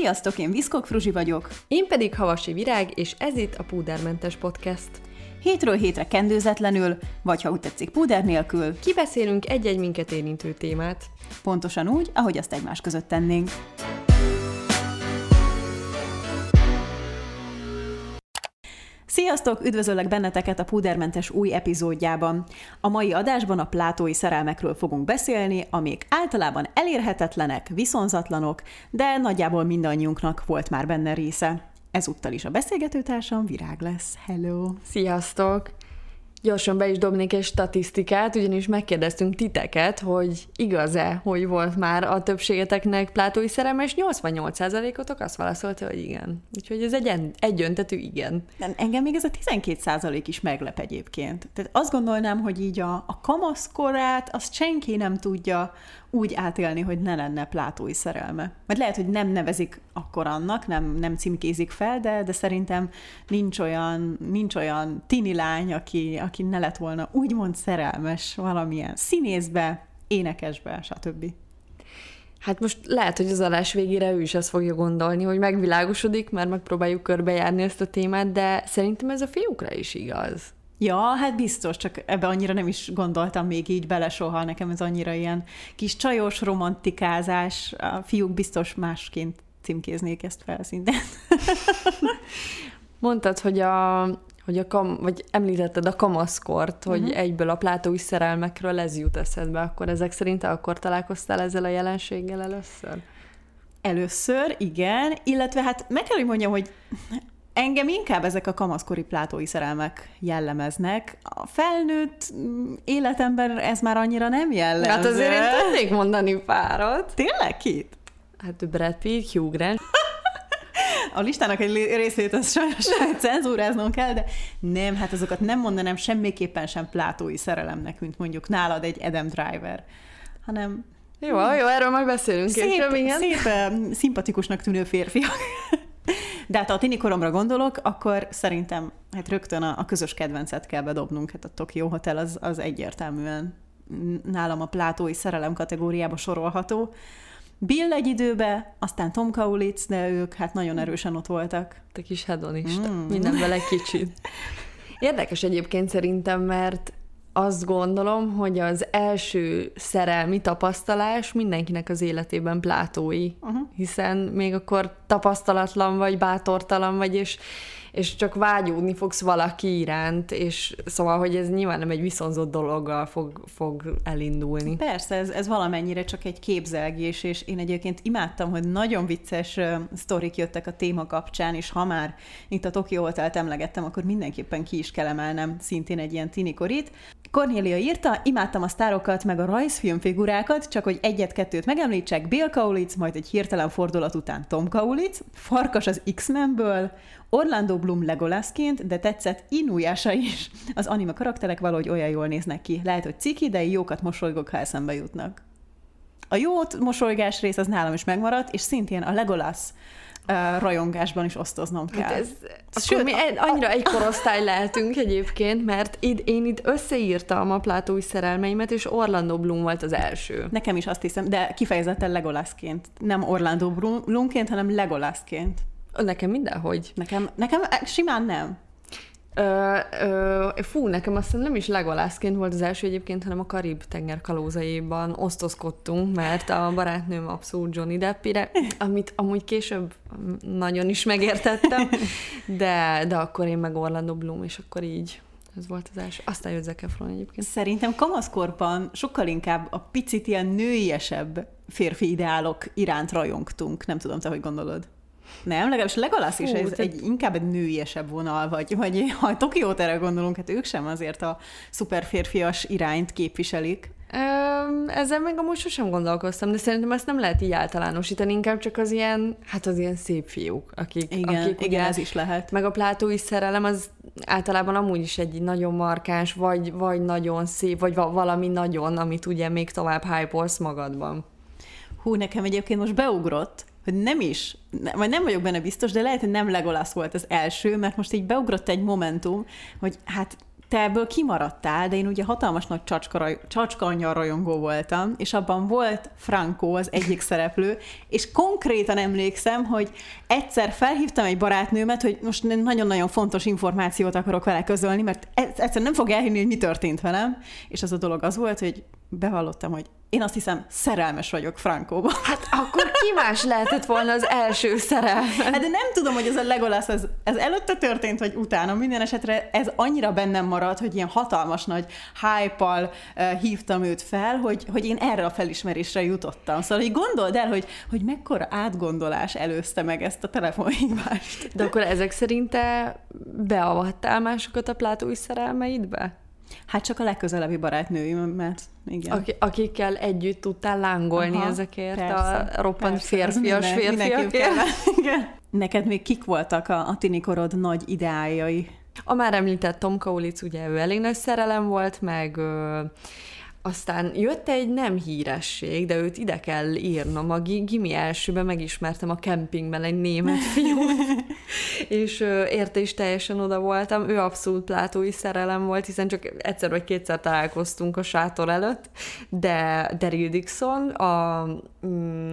Sziasztok, én Viszkok Fruzsi vagyok. Én pedig Havasi Virág, és ez itt a Púdermentes Podcast. Hétről hétre kendőzetlenül, vagy ha úgy tetszik, púder nélkül. Kibeszélünk egy-egy minket érintő témát. Pontosan úgy, ahogy azt egymás között tennénk. Sziasztok! Üdvözöllek benneteket a Púdermentes új epizódjában. A mai adásban a plátói szerelmekről fogunk beszélni, amik általában elérhetetlenek, viszonzatlanok, de nagyjából mindannyiunknak volt már benne része. Ezúttal is a beszélgetőtársam Virág lesz. Hello! Sziasztok! Gyorsan be is dobnék egy statisztikát, ugyanis megkérdeztünk titeket, hogy igaz-e, hogy volt már a többségeteknek plátói szerelme, és 88%-otok azt válaszolta, hogy igen. Úgyhogy ez egy egyöntetű igen. De engem még ez a 12% is meglep egyébként. Tehát azt gondolnám, hogy így a, a kamaszkorát azt senki nem tudja úgy átélni, hogy ne lenne plátói szerelme. Mert lehet, hogy nem nevezik akkor annak, nem, nem címkézik fel, de, de szerintem nincs olyan, nincs olyan tini lány, aki, aki ne lett volna úgymond szerelmes valamilyen színészbe, énekesbe, stb. Hát most lehet, hogy az alás végére ő is azt fogja gondolni, hogy megvilágosodik, mert megpróbáljuk körbejárni ezt a témát, de szerintem ez a fiúkra is igaz. Ja, hát biztos, csak ebbe annyira nem is gondoltam még így bele soha, nekem ez annyira ilyen kis csajos romantikázás, a fiúk biztos másként címkéznék ezt fel szinten. Mondtad, hogy a, hogy a kam, vagy említetted a kamaszkort, hogy uh-huh. egyből a plátói szerelmekről ez jut eszedbe, akkor ezek szerint akkor találkoztál ezzel a jelenséggel először? Először, igen, illetve hát meg kell, hogy mondjam, hogy Engem inkább ezek a kamaszkori plátói szerelmek jellemeznek. A felnőtt mm, életemben ez már annyira nem jellemző. Hát azért én tudnék mondani párat. Tényleg kit? Hát Brad Pitt, Hugh Grant. A listának egy részét az sajnos cenzúráznom kell, de nem, hát azokat nem mondanám semmiképpen sem plátói szerelemnek, mint mondjuk nálad egy Adam Driver, hanem jó, jó, erről majd beszélünk szép, később, igen. Szép, szimpatikusnak tűnő férfiak. De hát ha a tini koromra gondolok, akkor szerintem hát rögtön a, a közös kedvencet kell bedobnunk, hát a Tokyo Hotel az, az egyértelműen nálam a plátói szerelem kategóriába sorolható. Bill egy időbe, aztán Tom Kaulitz, de ők hát nagyon erősen ott voltak. Te kis hedonista, mm. minden bele kicsit. Érdekes egyébként szerintem, mert azt gondolom, hogy az első szerelmi tapasztalás mindenkinek az életében plátói, uh-huh. hiszen még akkor tapasztalatlan vagy, bátortalan vagy, és és csak vágyódni fogsz valaki iránt, és szóval, hogy ez nyilván nem egy viszonzott dologgal fog, fog elindulni. Persze, ez, ez valamennyire csak egy képzelgés, és én egyébként imádtam, hogy nagyon vicces sztorik jöttek a téma kapcsán, és ha már itt a Tokyo Hotelt emlegettem, akkor mindenképpen ki is kell emelnem szintén egy ilyen tinikorit. Cornélia írta, imádtam a sztárokat, meg a rajzfilmfigurákat, csak hogy egyet-kettőt megemlítsek, Bill Kaulitz, majd egy hirtelen fordulat után Tom Kaulitz, Farkas az X-Menből, Orlando Bloom Legolasként, de tetszett Inuyasha is. Az anime karakterek valahogy olyan jól néznek ki. Lehet, hogy ciki, de jókat mosolygok, ha eszembe jutnak. A jó mosolygás rész az nálam is megmaradt, és szintén a Legolas uh, rajongásban is osztoznom hát kell. Hát ez, Sőt, mi a, annyira egy korosztály lehetünk egyébként, mert id, én itt összeírtam a plátói szerelmeimet, és Orlando Bloom volt az első. Nekem is azt hiszem, de kifejezetten Legolasként. Nem Orlando Bloomként, hanem Legolasként. Nekem mindenhogy. Nekem, nekem simán nem. Ö, ö, fú, nekem azt nem is legolászként volt az első egyébként, hanem a Karib tenger kalózaiban osztozkodtunk, mert a barátnőm abszolút Johnny Deppire, amit amúgy később nagyon is megértettem, de, de akkor én meg Orlando Bloom, és akkor így ez volt az első. Aztán jött Zac Efron egyébként. Szerintem kamaszkorban sokkal inkább a picit ilyen nőiesebb férfi ideálok iránt rajongtunk. Nem tudom, te hogy gondolod? Nem, legalábbis Legolas is ez egy, inkább egy nőiesebb vonal, vagy, vagy ha Tokiót erre gondolunk, hát ők sem azért a szuper férfias irányt képviselik. Ezzel meg amúgy sosem gondolkoztam, de szerintem ezt nem lehet így általánosítani, inkább csak az ilyen, hát az ilyen szép fiúk, akik, igen, akik igen, ugye, ez is lehet. Meg a plátói szerelem az általában amúgy is egy nagyon markáns, vagy, vagy nagyon szép, vagy valami nagyon, amit ugye még tovább hype magadban. Hú, nekem egyébként most beugrott, hogy nem is, vagy nem vagyok benne biztos, de lehet, hogy nem Legolas volt az első, mert most így beugrott egy momentum, hogy hát te ebből kimaradtál, de én ugye hatalmas nagy csacska, rajongó voltam, és abban volt Franco az egyik szereplő, és konkrétan emlékszem, hogy egyszer felhívtam egy barátnőmet, hogy most nagyon-nagyon fontos információt akarok vele közölni, mert egyszer nem fog elhinni, hogy mi történt velem, és az a dolog az volt, hogy bevallottam, hogy én azt hiszem, szerelmes vagyok Frankóba. Hát akkor ki más lehetett volna az első szerelme? Hát de nem tudom, hogy ez a Legolas, ez, ez előtte történt, vagy utána. Minden esetre ez annyira bennem maradt, hogy ilyen hatalmas nagy hype-al uh, hívtam őt fel, hogy, hogy én erre a felismerésre jutottam. Szóval, hogy gondold el, hogy, hogy mekkora átgondolás előzte meg ezt a telefonhívást. De akkor ezek szerint te beavattál másokat a plátói szerelmeidbe? Hát csak a legközelebbi barátnőimet, igen. Ak- akikkel együtt tudtál lángolni Aha, ezekért persze, a roppant persze, férfias férfiakért. Igen. Neked még kik voltak a, a tinikorod nagy ideájai? A már említett Tom Kaulitz, ugye ő elég nagy szerelem volt, meg ö, aztán jött egy nem híresség, de őt ide kell írnom. A gimi elsőben megismertem a kempingben egy német fiút, és érte is teljesen oda voltam. Ő abszolút plátói szerelem volt, hiszen csak egyszer vagy kétszer találkoztunk a sátor előtt, de Daryl Dixon, a mm,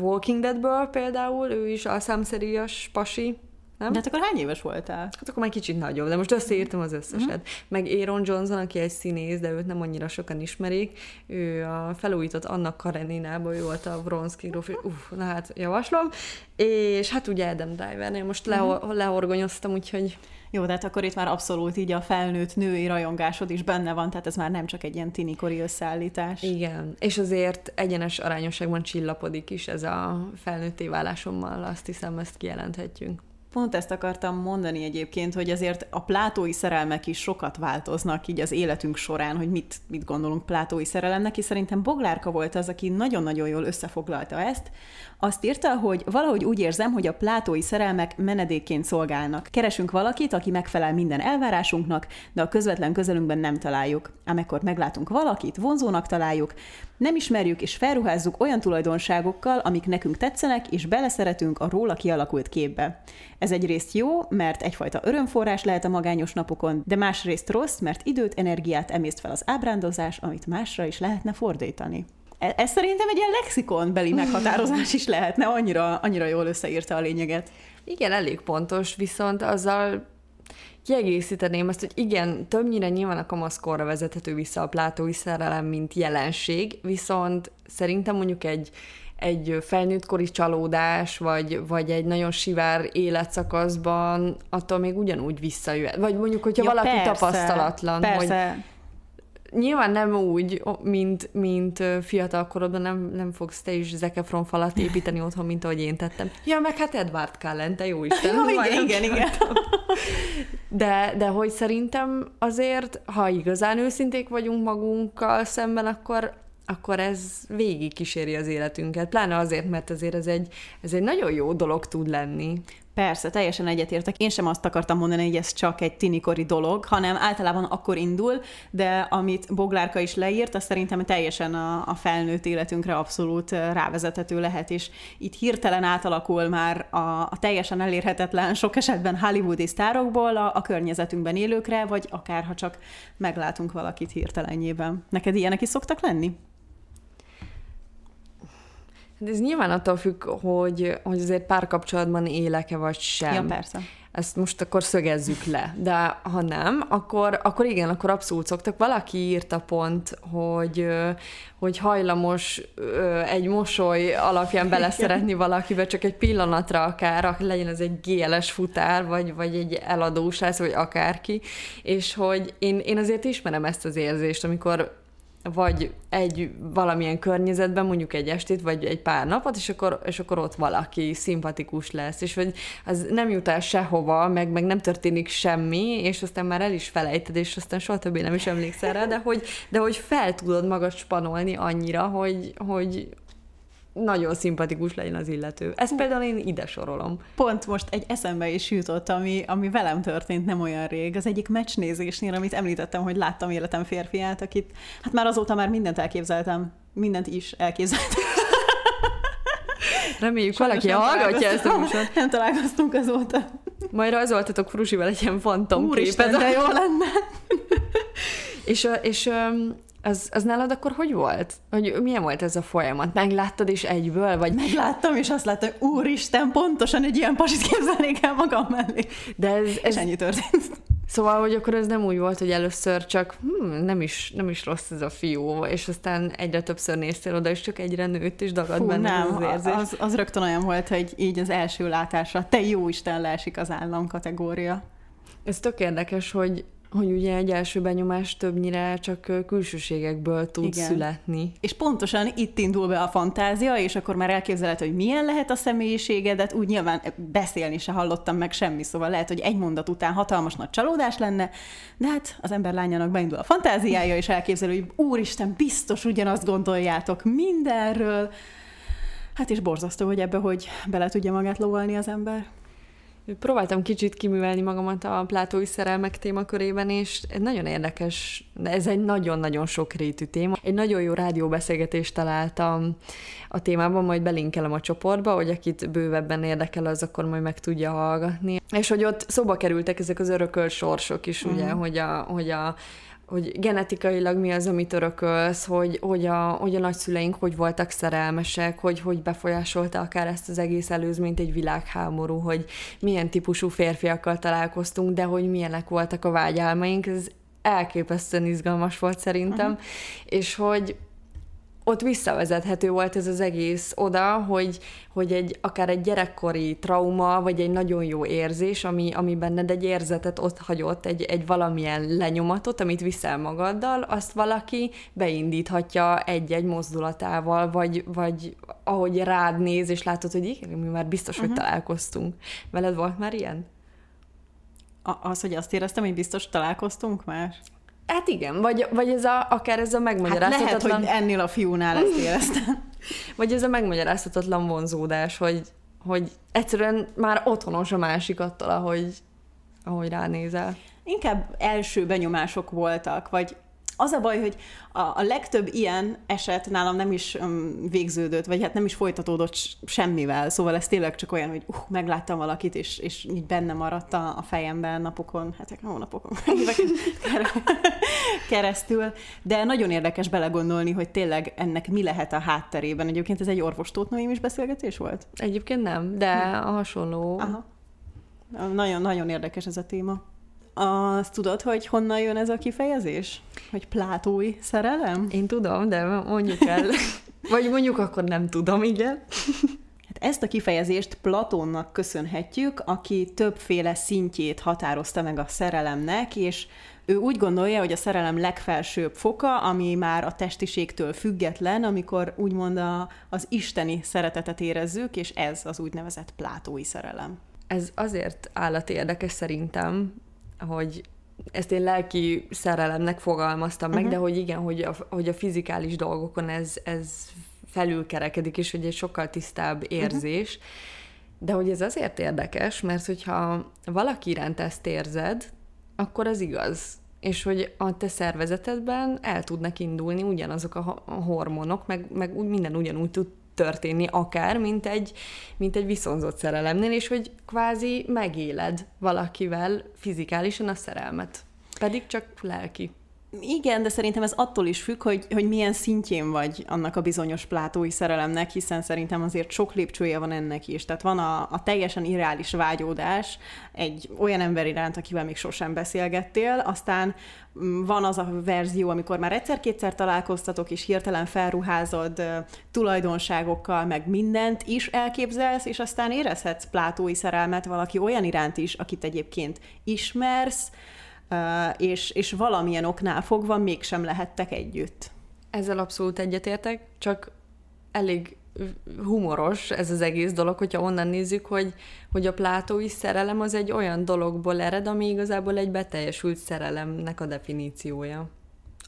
Walking Deadből például, ő is a számszerűs pasi, nem? De hát akkor hány éves voltál? Hát akkor már kicsit nagyobb, de most összeírtam az összeset. Uh-huh. Meg Aaron Johnson, aki egy színész, de őt nem annyira sokan ismerik, ő a felújított Anna Kareninában, ő volt a Vronsky grófi, uh, na hát javaslom, és hát ugye Adam Drivernél most uh-huh. le, lehorgonyoztam, úgyhogy jó, de hát akkor itt már abszolút így a felnőtt női rajongásod is benne van, tehát ez már nem csak egy ilyen tinikori összeállítás. Igen, és azért egyenes arányosságban csillapodik is ez a felnőtté válásommal, azt hiszem, ezt kijelenthetjük. Pont ezt akartam mondani egyébként, hogy azért a plátói szerelmek is sokat változnak így az életünk során, hogy mit, mit gondolunk plátói szerelemnek, és szerintem Boglárka volt az, aki nagyon-nagyon jól összefoglalta ezt. Azt írta, hogy valahogy úgy érzem, hogy a plátói szerelmek menedékként szolgálnak. Keresünk valakit, aki megfelel minden elvárásunknak, de a közvetlen közelünkben nem találjuk. Amikor meglátunk valakit, vonzónak találjuk, nem ismerjük és felruházzuk olyan tulajdonságokkal, amik nekünk tetszenek, és beleszeretünk a róla kialakult képbe. Ez egyrészt jó, mert egyfajta örömforrás lehet a magányos napokon, de másrészt rossz, mert időt, energiát emészt fel az ábrándozás, amit másra is lehetne fordítani. E, ez szerintem egy ilyen lexikonbeli meghatározás is lehetne, annyira, annyira jól összeírta a lényeget. Igen, elég pontos, viszont azzal kiegészíteném azt, hogy igen, többnyire nyilván a kamaszkorra vezethető vissza a plátói szerelem, mint jelenség, viszont szerintem mondjuk egy, egy felnőttkori csalódás, vagy, vagy egy nagyon sivár életszakaszban, attól még ugyanúgy visszajöhet. Vagy mondjuk, hogyha ja, valaki persze, tapasztalatlan, persze. hogy nyilván nem úgy, mint, mint fiatal korodban nem, nem fogsz te is Zekefron falat építeni otthon, mint ahogy én tettem. Ja, meg hát Edward Cullen, te jó Isten. Jó, igen, igen, igen. De, de hogy szerintem azért, ha igazán őszinték vagyunk magunkkal szemben, akkor, akkor ez végig kíséri az életünket. Pláne azért, mert azért ez egy, ez egy nagyon jó dolog tud lenni. Persze, teljesen egyetértek. Én sem azt akartam mondani, hogy ez csak egy tinikori dolog, hanem általában akkor indul, de amit Boglárka is leírt, az szerintem teljesen a, a felnőtt életünkre abszolút rávezethető lehet, és itt hirtelen átalakul már a, a teljesen elérhetetlen, sok esetben hollywoodi sztárokból a, a környezetünkben élőkre, vagy akár ha csak meglátunk valakit hirtelenjében. Neked ilyenek is szoktak lenni? De ez nyilván attól függ, hogy, hogy azért párkapcsolatban élek-e vagy sem. Ja, persze. Ezt most akkor szögezzük le. De ha nem, akkor, akkor igen, akkor abszolút szoktak. Valaki írta pont, hogy, hogy hajlamos egy mosoly alapján beleszeretni valakibe, csak egy pillanatra akár, legyen ez egy GLS futár, vagy, vagy egy eladósász, vagy akárki, és hogy én, én azért ismerem ezt az érzést, amikor vagy egy valamilyen környezetben, mondjuk egy estét, vagy egy pár napot, és akkor, és akkor ott valaki szimpatikus lesz, és vagy az nem jut el sehova, meg, meg nem történik semmi, és aztán már el is felejted, és aztán soha többé nem is emlékszel rá, de hogy, de hogy fel tudod magad spanolni annyira, hogy, hogy nagyon szimpatikus legyen az illető. Ezt például én ide sorolom. Pont most egy eszembe is jutott, ami, ami velem történt nem olyan rég. Az egyik meccsnézésnél, amit említettem, hogy láttam életem férfiát, akit hát már azóta már mindent elképzeltem. Mindent is elképzeltem. Reméljük, valaki hallgatja ezt a műsort. Nem találkoztunk azóta. Majd rajzoltatok Frusival egy ilyen fantom képet. de jó lenne. És, és az, az nálad akkor hogy volt? Hogy milyen volt ez a folyamat? Megláttad is egyből? Vagy... Megláttam, és azt láttam, hogy úristen, pontosan egy ilyen pasit képzelnék el magam mellé. De ez, ez... És ennyi történt. Szóval, hogy akkor ez nem úgy volt, hogy először csak hm, nem, is, nem is rossz ez a fiú, és aztán egyre többször néztél oda, és csak egyre nőtt, és dagad Fú, benne nem, az érzés. Az, az rögtön olyan volt, hogy így az első látásra, te jó Isten leesik az állam kategória. Ez tök érdekes, hogy hogy ugye egy első benyomás többnyire csak külsőségekből tud Igen. születni. És pontosan itt indul be a fantázia, és akkor már elképzelhet, hogy milyen lehet a személyiségedet, úgy nyilván beszélni se hallottam meg semmi, szóval lehet, hogy egy mondat után hatalmas nagy csalódás lenne, de hát az ember lányának beindul a fantáziája, és elképzel, hogy úristen, biztos ugyanazt gondoljátok mindenről. Hát és borzasztó, hogy ebbe hogy bele tudja magát lovalni az ember. Próbáltam kicsit kiművelni magamat a plátói szerelmek témakörében, és nagyon érdekes, de ez egy nagyon-nagyon sokrétű téma. Egy nagyon jó rádióbeszélgetést találtam a témában, majd belinkelem a csoportba, hogy akit bővebben érdekel, az akkor majd meg tudja hallgatni. És hogy ott szóba kerültek ezek az örökölt sorsok is, ugye, uh-huh. hogy a, hogy a hogy genetikailag mi az, amit örökölsz, hogy, hogy, a, hogy a nagyszüleink hogy voltak szerelmesek, hogy, hogy befolyásolta akár ezt az egész előzményt egy világháború, hogy milyen típusú férfiakkal találkoztunk, de hogy milyenek voltak a vágyálmaink, ez elképesztően izgalmas volt szerintem, uh-huh. és hogy ott visszavezethető volt ez az egész oda, hogy, hogy egy, akár egy gyerekkori trauma, vagy egy nagyon jó érzés, ami, ami benned egy érzetet ott hagyott, egy, egy valamilyen lenyomatot, amit viszel magaddal, azt valaki beindíthatja egy-egy mozdulatával, vagy, vagy ahogy rád néz, és látod, hogy igen, mi már biztos, uh-huh. hogy mhm. találkoztunk. Veled volt már ilyen? A, az, hogy azt éreztem, hogy biztos találkoztunk már? Hát igen, vagy, vagy ez a, akár ez a megmagyarázhatatlan... Hát lehet, hogy ennél a fiúnál ezt éreztem. vagy ez a megmagyarázhatatlan vonzódás, hogy, hogy egyszerűen már otthonos a másik attól, ahogy, ahogy ránézel. Inkább első benyomások voltak, vagy az a baj, hogy a, a legtöbb ilyen eset nálam nem is um, végződött, vagy hát nem is folytatódott semmivel, szóval ez tényleg csak olyan, hogy uh, megláttam valakit, és, és így benne maradt a, a fejemben napokon, hát hónapokon keresztül, de nagyon érdekes belegondolni, hogy tényleg ennek mi lehet a hátterében. Egyébként ez egy orvostótnőim is beszélgetés volt? Egyébként nem, de a hasonló. Aha. Nagyon-nagyon érdekes ez a téma. Azt tudod, hogy honnan jön ez a kifejezés? Hogy plátói szerelem? Én tudom, de mondjuk el. Vagy mondjuk akkor nem tudom, igen. Hát ezt a kifejezést Platónnak köszönhetjük, aki többféle szintjét határozta meg a szerelemnek, és ő úgy gondolja, hogy a szerelem legfelsőbb foka, ami már a testiségtől független, amikor úgymond a, az isteni szeretetet érezzük, és ez az úgynevezett plátói szerelem. Ez azért állati érdekes szerintem, hogy ezt én lelki szerelemnek fogalmaztam uh-huh. meg, de hogy igen, hogy a, hogy a fizikális dolgokon ez, ez felülkerekedik, és hogy egy sokkal tisztább mhm. érzés. Uh-huh. De hogy ez azért érdekes, mert hogyha valaki iránt ezt érzed, akkor az igaz. És hogy a te szervezetedben el tudnak indulni ugyanazok a hormonok, meg, meg minden ugyanúgy tud történni akár, mint egy, mint egy viszonzott szerelemnél, és hogy kvázi megéled valakivel fizikálisan a szerelmet. Pedig csak lelki. Igen, de szerintem ez attól is függ, hogy, hogy milyen szintjén vagy annak a bizonyos plátói szerelemnek, hiszen szerintem azért sok lépcsője van ennek is. Tehát van a, a teljesen irreális vágyódás egy olyan ember iránt, akivel még sosem beszélgettél, aztán mm, van az a verzió, amikor már egyszer-kétszer találkoztatok, és hirtelen felruházod tulajdonságokkal, meg mindent is elképzelsz, és aztán érezhetsz plátói szerelmet valaki olyan iránt is, akit egyébként ismersz, és, és valamilyen oknál fogva mégsem lehettek együtt. Ezzel abszolút egyetértek, csak elég humoros ez az egész dolog, hogyha onnan nézzük, hogy, hogy a plátói szerelem az egy olyan dologból ered, ami igazából egy beteljesült szerelemnek a definíciója.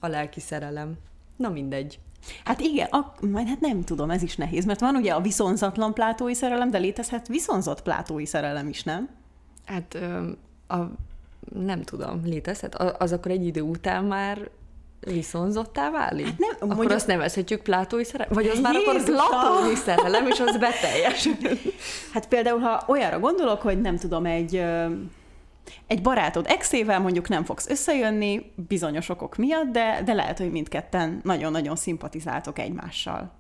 A lelki szerelem. Na mindegy. Hát igen, a, majd hát nem tudom, ez is nehéz, mert van ugye a viszonzatlan plátói szerelem, de létezhet viszonzott plátói szerelem is, nem? Hát a nem tudom, létezhet? Az akkor egy idő után már viszonzottá válik? Hát nem, akkor mondjuk... azt nevezhetjük plátói szerelem? Vagy az már akkor platói szerelem, és az beteljes? Hát például, ha olyanra gondolok, hogy nem tudom, egy Egy barátod exével mondjuk nem fogsz összejönni bizonyos okok miatt, de, de lehet, hogy mindketten nagyon-nagyon szimpatizáltok egymással.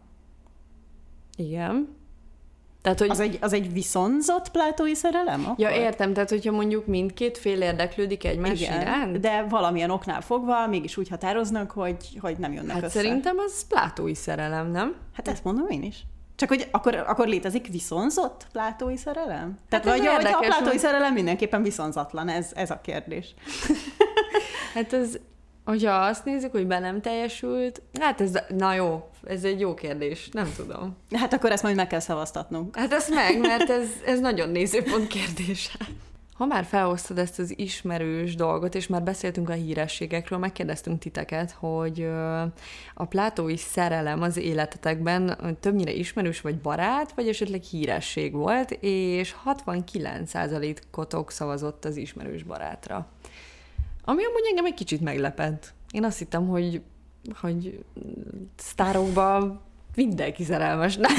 Igen. Tehát, hogy... Az egy, az egy viszonzott plátói szerelem? Akkor? Ja, értem, tehát hogyha mondjuk mindkét fél érdeklődik egymás Igen, iránt? de valamilyen oknál fogva mégis úgy határoznak, hogy, hogy nem jönnek Hát össze. szerintem az plátói szerelem, nem? Hát ezt mondom én is. Csak hogy akkor, akkor létezik viszonzott plátói szerelem? Tehát ez vagy, vagy a érdekes, plátói hogy- szerelem mindenképpen viszonzatlan, ez, ez a kérdés. Hát ez, hogyha azt nézzük, hogy be nem teljesült, hát ez, na jó, ez egy jó kérdés, nem tudom. Hát akkor ezt majd meg kell szavaztatnunk. Hát ezt meg, mert ez, ez nagyon nézőpont kérdése. Ha már felhoztad ezt az ismerős dolgot, és már beszéltünk a hírességekről, megkérdeztünk titeket, hogy a plátói szerelem az életetekben többnyire ismerős vagy barát, vagy esetleg híresség volt, és 69%-otok szavazott az ismerős barátra. Ami amúgy engem egy kicsit meglepett. Én azt hittem, hogy, hogy sztárokban mindenki szerelmes. Nem?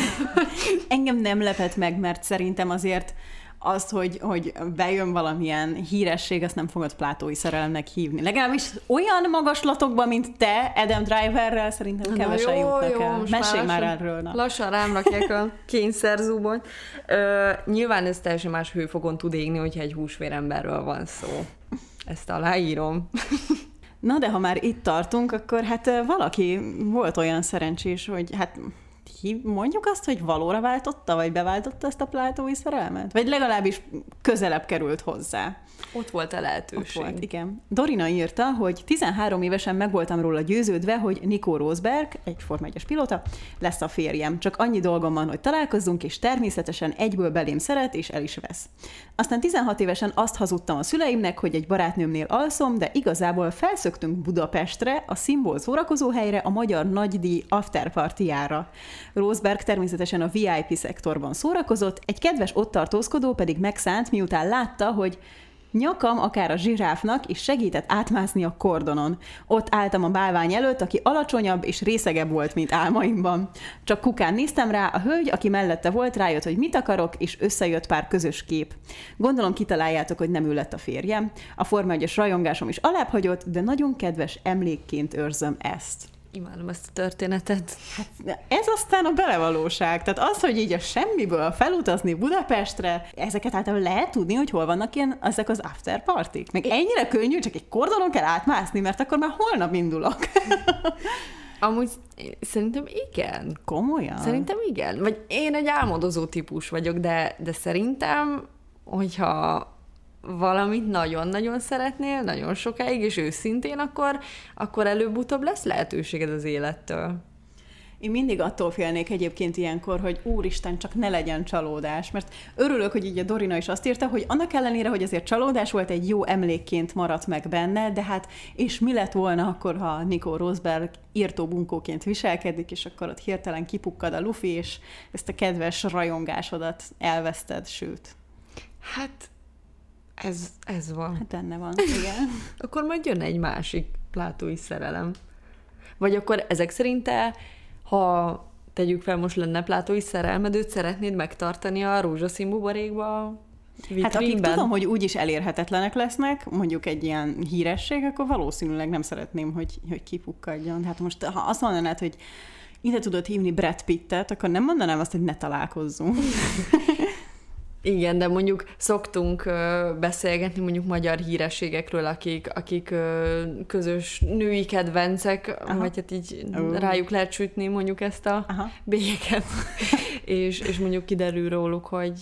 Engem nem lepett meg, mert szerintem azért azt, hogy, hogy bejön valamilyen híresség, azt nem fogod plátói szerelemnek hívni. Legalábbis olyan magaslatokban, mint te, Adam Driverrel, szerintem Na kevesen jó, jutnak jó, el. Mesélj már lassan- erről. Na. Lassan rám rakják a kényszerzúbon. Ö, nyilván ez teljesen más hőfokon tud égni, hogyha egy húsvéremberről van szó. Ezt aláírom. Na, de ha már itt tartunk, akkor hát valaki volt olyan szerencsés, hogy hát hív- mondjuk azt, hogy valóra váltotta, vagy beváltotta ezt a plátói szerelmet? Vagy legalábbis közelebb került hozzá. Ott volt a Ott lehetőség. volt, igen. Dorina írta, hogy 13 évesen meg voltam róla győződve, hogy Nikó Rosberg, egy Forma 1 pilóta, lesz a férjem. Csak annyi dolgom van, hogy találkozzunk, és természetesen egyből belém szeret, és el is vesz. Aztán 16 évesen azt hazudtam a szüleimnek, hogy egy barátnőmnél alszom, de igazából felszöktünk Budapestre, a szimbol szórakozó helyre, a magyar nagydíj afterpartiára. Rosberg természetesen a VIP szektorban szórakozott, egy kedves ott tartózkodó pedig megszánt, miután látta, hogy Nyakam akár a zsiráfnak, és segített átmászni a kordonon. Ott álltam a bálvány előtt, aki alacsonyabb és részegebb volt, mint álmaimban. Csak kukán néztem rá, a hölgy, aki mellette volt, rájött, hogy mit akarok, és összejött pár közös kép. Gondolom kitaláljátok, hogy nem ő a férjem. A Forma 1 rajongásom is alább hagyott, de nagyon kedves emlékként őrzöm ezt. Imádom ezt a történetet. De Ez aztán a belevalóság. Tehát az, hogy így a semmiből felutazni Budapestre, ezeket általában lehet tudni, hogy hol vannak ilyen ezek az after partik. Meg ennyire könnyű, csak egy kordonon kell átmászni, mert akkor már holnap indulok. Amúgy szerintem igen. Komolyan? Szerintem igen. Vagy én egy álmodozó típus vagyok, de, de szerintem, hogyha valamit nagyon-nagyon szeretnél, nagyon sokáig, és őszintén, akkor, akkor előbb-utóbb lesz lehetőséged az élettől. Én mindig attól félnék egyébként ilyenkor, hogy úristen, csak ne legyen csalódás, mert örülök, hogy így a Dorina is azt írta, hogy annak ellenére, hogy azért csalódás volt, egy jó emlékként maradt meg benne, de hát és mi lett volna akkor, ha Nico Rosberg írtó bunkóként viselkedik, és akkor ott hirtelen kipukkad a lufi, és ezt a kedves rajongásodat elveszted, sőt, Hát ez, ez van. hát benne van, igen. Akkor majd jön egy másik plátói szerelem. Vagy akkor ezek szerint te, ha tegyük fel, most lenne plátói szerelmed, őt szeretnéd megtartani a rózsaszín buborékba? Hát akik vitrínben? tudom, hogy úgyis elérhetetlenek lesznek, mondjuk egy ilyen híresség, akkor valószínűleg nem szeretném, hogy, hogy kipukkadjon. Hát most, ha azt mondanád, hogy ide tudod hívni Brad Pittet, akkor nem mondanám azt, hogy ne találkozzunk. Igen, de mondjuk szoktunk beszélgetni mondjuk magyar hírességekről, akik, akik közös női kedvencek, Aha. Vagy hát így Ó. rájuk lehet sütni mondjuk ezt a Aha. bélyeket, és, és mondjuk kiderül róluk, hogy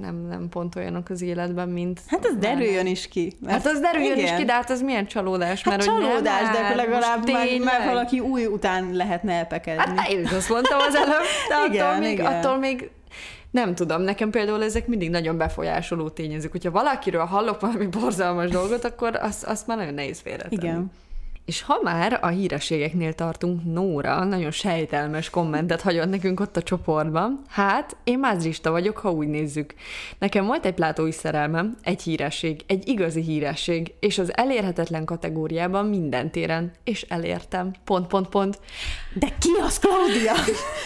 nem, nem pont olyanok az életben, mint... Hát ez derüljön is ki. mert- Hát az derüljön is igen. ki, de hát az milyen csalódás, Hát mert hogy nem csalódás, de akkor legalább már, már valaki új után lehetne elpekedni. Hát én is azt mondtam az előbb, de attól, Igen, még, igen. attól még nem tudom, nekem például ezek mindig nagyon befolyásoló tényezők. Hogyha valakiről hallok valami borzalmas dolgot, akkor azt, azt már nagyon nehéz félretenni. Igen. És ha már a hírességeknél tartunk, Nóra nagyon sejtelmes kommentet hagyott nekünk ott a csoportban. Hát, én mázrista vagyok, ha úgy nézzük. Nekem volt egy plátói szerelmem, egy híresség, egy igazi híresség, és az elérhetetlen kategóriában minden téren, és elértem. Pont, pont, pont. De ki az, Claudia?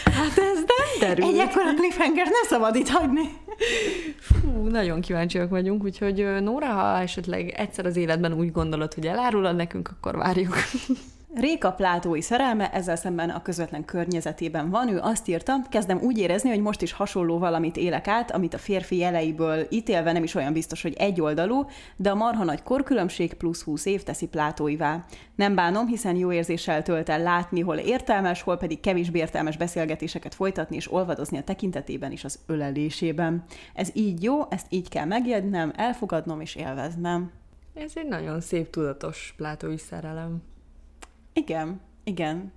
Hát ez nem kiderült. Egy ekkora cliffhanger nem szabad itt hagyni. Fú, nagyon kíváncsiak vagyunk, úgyhogy Nóra, ha esetleg egyszer az életben úgy gondolod, hogy elárulod nekünk, akkor várjuk. Réka plátói szerelme ezzel szemben a közvetlen környezetében van. Ő azt írta, kezdem úgy érezni, hogy most is hasonló valamit élek át, amit a férfi jeleiből ítélve nem is olyan biztos, hogy egyoldalú, de a marha nagy korkülönbség plusz 20 év teszi plátóivá. Nem bánom, hiszen jó érzéssel tölt el látni, hol értelmes, hol pedig kevésbé értelmes beszélgetéseket folytatni és olvadozni a tekintetében és az ölelésében. Ez így jó, ezt így kell megjegynem, elfogadnom és élveznem. Ez egy nagyon szép, tudatos plátói szerelem. Igen, igen.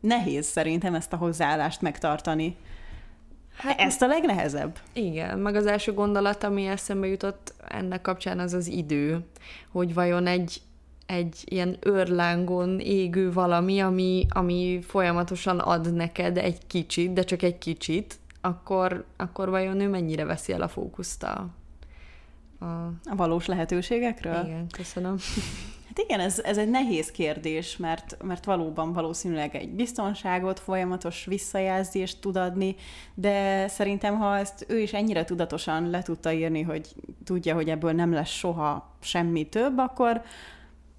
Nehéz szerintem ezt a hozzáállást megtartani. Hát, Ezt a legnehezebb. Igen, meg az első gondolat, ami eszembe jutott ennek kapcsán, az az idő, hogy vajon egy, egy ilyen őrlángon égő valami, ami, ami folyamatosan ad neked egy kicsit, de csak egy kicsit, akkor, akkor vajon ő mennyire veszi el a fókuszt a, a... a valós lehetőségekről? Igen, köszönöm. Hát igen, ez, ez egy nehéz kérdés, mert, mert valóban valószínűleg egy biztonságot, folyamatos visszajelzést tud adni, de szerintem, ha ezt ő is ennyire tudatosan le tudta írni, hogy tudja, hogy ebből nem lesz soha semmi több, akkor,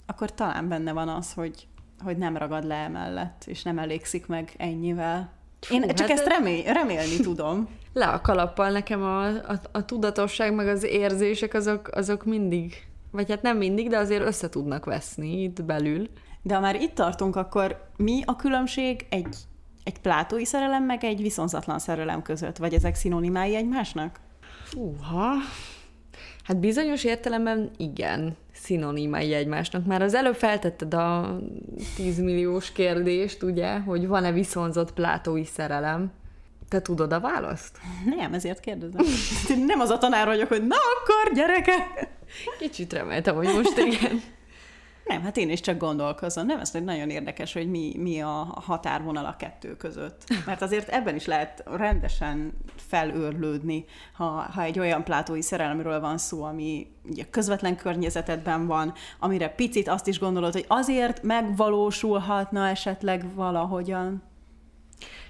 akkor talán benne van az, hogy, hogy nem ragad le emellett, és nem elégszik meg ennyivel. Én Fú, csak hát ezt remél, remélni tudom. Le a kalappal nekem a, a, a tudatosság, meg az érzések, azok, azok mindig vagy hát nem mindig, de azért össze tudnak veszni itt belül. De ha már itt tartunk, akkor mi a különbség egy, egy plátói szerelem, meg egy viszonzatlan szerelem között? Vagy ezek szinonimái egymásnak? Fúha, hát bizonyos értelemben igen, szinonimái egymásnak. Már az előbb feltetted a 10 milliós kérdést, ugye, hogy van-e viszonzott plátói szerelem. Te tudod a választ? Nem, ezért kérdezem. Nem az a tanár vagyok, hogy na akkor, gyerekek! Kicsit reméltem, hogy most igen. Nem, hát én is csak gondolkozom. Nem, ez nagyon érdekes, hogy mi, mi a határvonal a kettő között. Mert azért ebben is lehet rendesen felőrlődni, ha, ha egy olyan plátói szerelemről van szó, ami ugye közvetlen környezetedben van, amire picit azt is gondolod, hogy azért megvalósulhatna esetleg valahogyan.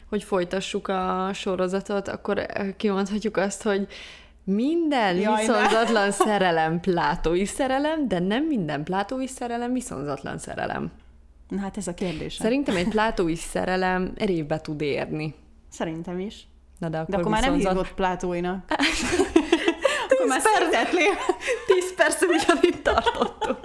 Hogy folytassuk a sorozatot, akkor kimondhatjuk azt, hogy minden Jaj, viszonzatlan ne. szerelem plátói szerelem, de nem minden plátói szerelem viszonzatlan szerelem. Na hát ez a kérdés. Szerintem egy plátói szerelem erébe tud érni. Szerintem is. Na de akkor, de akkor viszonzat... már nem hívott plátóinak. akkor már szeretetlél. Tíz perc ugyanitt tartottunk.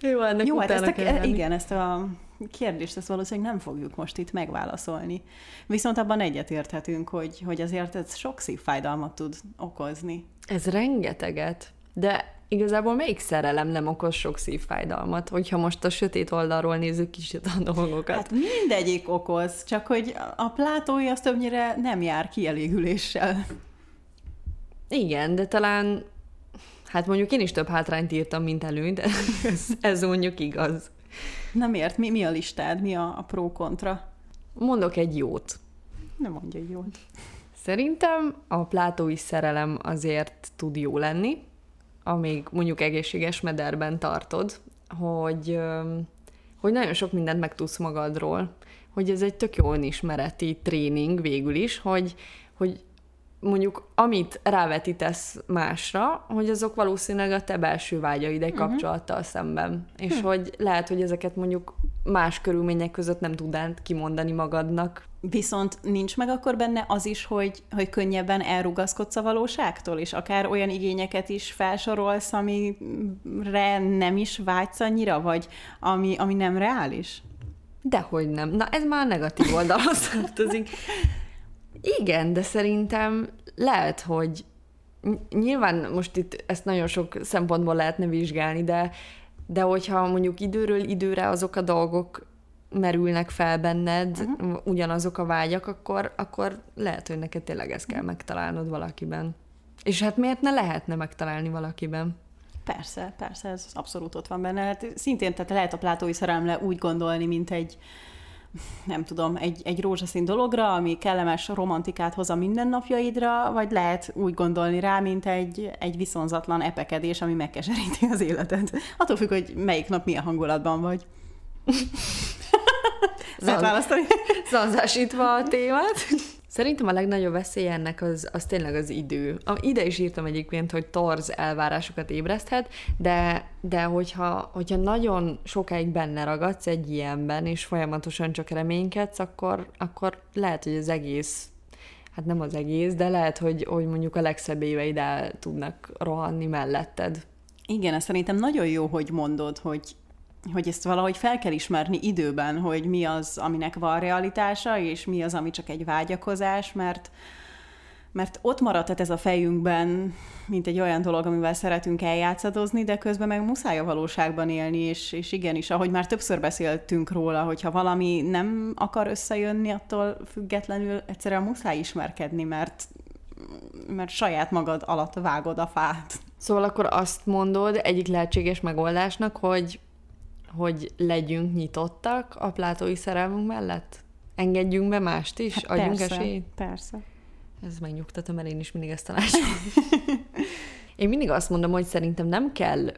Jó, ennek Jó, hát ezt a, igen, ezt a kérdést ezt valószínűleg nem fogjuk most itt megválaszolni. Viszont abban egyetérthetünk, hogy, hogy azért ez sok szívfájdalmat tud okozni. Ez rengeteget. De igazából melyik szerelem nem okoz sok szívfájdalmat, hogyha most a sötét oldalról nézzük kicsit a dolgokat? Hát mindegyik okoz, csak hogy a plátói az többnyire nem jár kielégüléssel. Igen, de talán, hát mondjuk én is több hátrányt írtam, mint előnyt, ez, ez mondjuk igaz. Na miért? Mi, mi a listád? Mi a, a pro-kontra? Mondok egy jót. Nem mondja egy jót. Szerintem a plátói szerelem azért tud jó lenni, amíg mondjuk egészséges mederben tartod, hogy, hogy nagyon sok mindent megtudsz magadról, hogy ez egy tök jó önismereti tréning végül is, hogy, hogy mondjuk amit rávetítesz másra, hogy azok valószínűleg a te belső vágyaid egy uh-huh. kapcsolattal szemben. És uh-huh. hogy lehet, hogy ezeket mondjuk más körülmények között nem tudnád kimondani magadnak. Viszont nincs meg akkor benne az is, hogy, hogy könnyebben elrugaszkodsz a valóságtól, és akár olyan igényeket is felsorolsz, amire nem is vágysz annyira, vagy ami, ami nem reális? Dehogy nem. Na, ez már negatív oldalhoz tartozik. Igen, de szerintem lehet, hogy nyilván most itt ezt nagyon sok szempontból lehetne vizsgálni, de, de hogyha mondjuk időről időre azok a dolgok merülnek fel benned, uh-huh. ugyanazok a vágyak, akkor, akkor lehet, hogy neked tényleg ezt kell megtalálnod valakiben. És hát miért ne lehetne megtalálni valakiben? Persze, persze, ez abszolút ott van benne. Hát szintén tehát lehet a plátói szerelemre úgy gondolni, mint egy, nem tudom, egy, egy rózsaszín dologra, ami kellemes romantikát hoz a mindennapjaidra, vagy lehet úgy gondolni rá, mint egy, egy viszonzatlan epekedés, ami megkeseríti az életed. Attól függ, hogy melyik nap milyen hangulatban vagy. Lehet választani? Zanzásítva a témát. Szerintem a legnagyobb veszély ennek az, az tényleg az idő. A, ide is írtam egyébként, hogy torz elvárásokat ébreszthet, de, de hogyha, hogyha nagyon sokáig benne ragadsz egy ilyenben, és folyamatosan csak reménykedsz, akkor, akkor lehet, hogy az egész hát nem az egész, de lehet, hogy, hogy mondjuk a legszebb éveid el tudnak rohanni melletted. Igen, ez szerintem nagyon jó, hogy mondod, hogy, hogy ezt valahogy fel kell ismerni időben, hogy mi az, aminek van realitása, és mi az, ami csak egy vágyakozás, mert mert ott maradhat ez a fejünkben, mint egy olyan dolog, amivel szeretünk eljátszadozni, de közben meg muszáj a valóságban élni, és, és igenis, ahogy már többször beszéltünk róla, hogyha valami nem akar összejönni, attól függetlenül egyszerűen muszáj ismerkedni, mert, mert saját magad alatt vágod a fát. Szóval akkor azt mondod egyik lehetséges megoldásnak, hogy, hogy legyünk nyitottak a plátói szerelmünk mellett? Engedjünk be mást is? Hát Adjunk persze, esélyt? Persze. Ez megnyugtatom, mert én is mindig ezt tanácsolom. Én mindig azt mondom, hogy szerintem nem kell,